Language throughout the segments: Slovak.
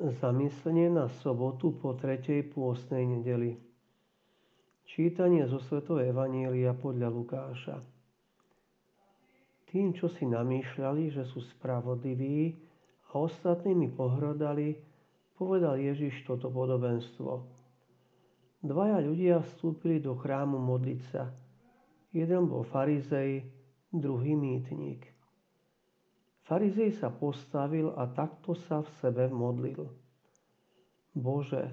Zamyslenie na sobotu po tretej pôstnej nedeli. Čítanie zo Svetov Evanielia podľa Lukáša. Tým, čo si namýšľali, že sú spravodliví a ostatnými pohrdali, povedal Ježiš toto podobenstvo. Dvaja ľudia vstúpili do chrámu modliť sa. Jeden bol farizej, druhý mýtnik. Farizej sa postavil a takto sa v sebe modlil. Bože,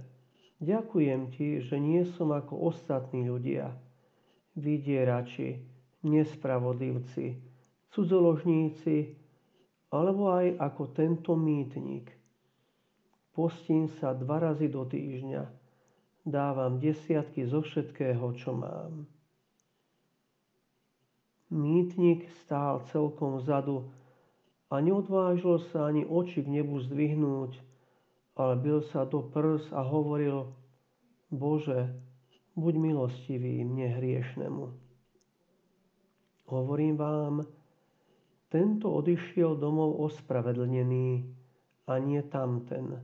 ďakujem Ti, že nie som ako ostatní ľudia, vydierači, nespravodlivci, cudzoložníci, alebo aj ako tento mýtnik. Postím sa dva razy do týždňa, dávam desiatky zo všetkého, čo mám. Mýtnik stál celkom vzadu, a neodvážil sa ani oči k nebu zdvihnúť, ale bil sa do prs a hovoril, Bože, buď milostivý mne hriešnemu. Hovorím vám, tento odišiel domov ospravedlnený a nie tamten.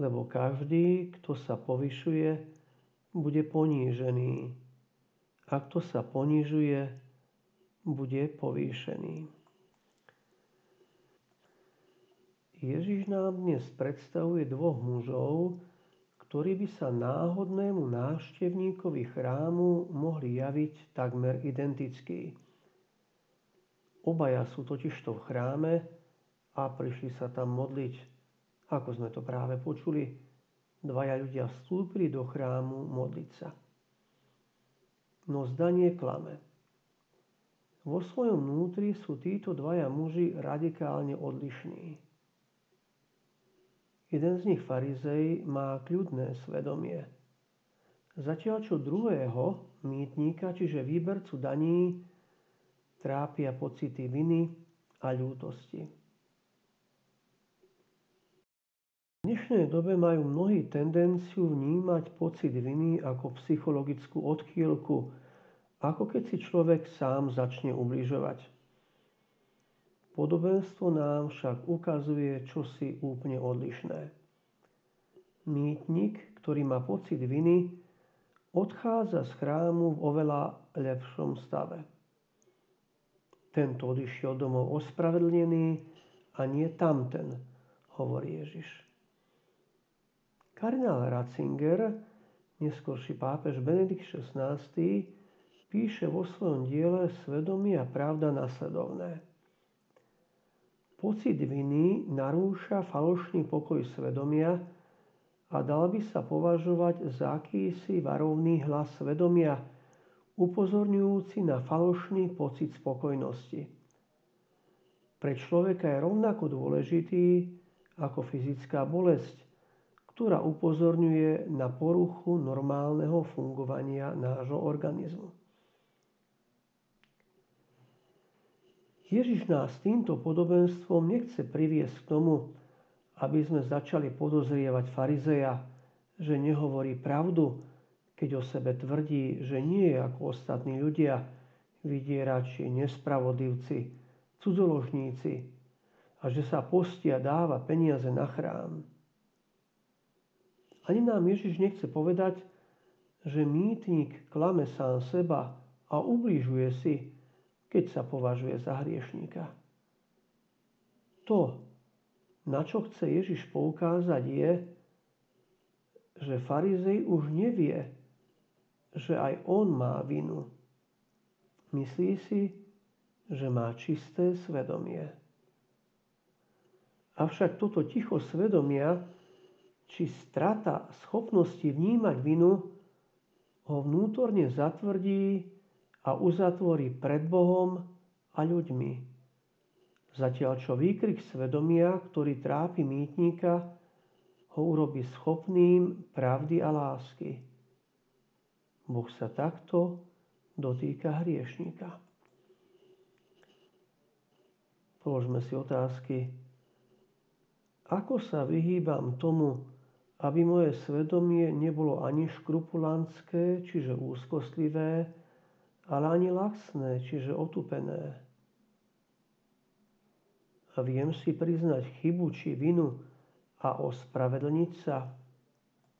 Lebo každý, kto sa povyšuje, bude ponížený. A kto sa ponižuje, bude povýšený. Ježiš nám dnes predstavuje dvoch mužov, ktorí by sa náhodnému návštevníkovi chrámu mohli javiť takmer identicky. Obaja sú totižto v chráme a prišli sa tam modliť. Ako sme to práve počuli, dvaja ľudia vstúpili do chrámu modliť sa. No zdanie klame. Vo svojom vnútri sú títo dvaja muži radikálne odlišní. Jeden z nich farizej má kľudné svedomie. Zatiaľ čo druhého, mýtníka, čiže výbercu daní, trápia pocity viny a ľútosti. V dnešnej dobe majú mnohí tendenciu vnímať pocit viny ako psychologickú odchýlku, ako keď si človek sám začne ubližovať. Podobenstvo nám však ukazuje čosi úplne odlišné. Mýtnik, ktorý má pocit viny, odchádza z chrámu v oveľa lepšom stave. Tento odišiel domov ospravedlnený a nie tamten, hovorí Ježiš. Kardinál Ratzinger, neskôrší pápež Benedikt XVI, píše vo svojom diele Svedomie a pravda nasledovné. Pocit viny narúša falošný pokoj svedomia a dal by sa považovať za akýsi varovný hlas svedomia, upozorňujúci na falošný pocit spokojnosti. Pre človeka je rovnako dôležitý ako fyzická bolesť, ktorá upozorňuje na poruchu normálneho fungovania nášho organizmu. Ježiš nás týmto podobenstvom nechce priviesť k tomu, aby sme začali podozrievať farizeja, že nehovorí pravdu, keď o sebe tvrdí, že nie je ako ostatní ľudia, vydierači, nespravodlivci, cudzoložníci a že sa postia dáva peniaze na chrám. Ani nám Ježiš nechce povedať, že mýtnik klame sám seba a ubližuje si, keď sa považuje za hriešníka. To, na čo chce Ježiš poukázať je, že farizej už nevie, že aj on má vinu. Myslí si, že má čisté svedomie. Avšak toto ticho svedomia, či strata schopnosti vnímať vinu, ho vnútorne zatvrdí a uzatvorí pred Bohom a ľuďmi. Zatiaľ čo výkrik svedomia, ktorý trápi mýtnika, ho urobí schopným pravdy a lásky. Boh sa takto dotýka hriešníka. Položme si otázky. Ako sa vyhýbam tomu, aby moje svedomie nebolo ani škrupulantské, čiže úzkostlivé, ale ani laxné, čiže otupené. A viem si priznať chybu či vinu a ospravedlniť sa?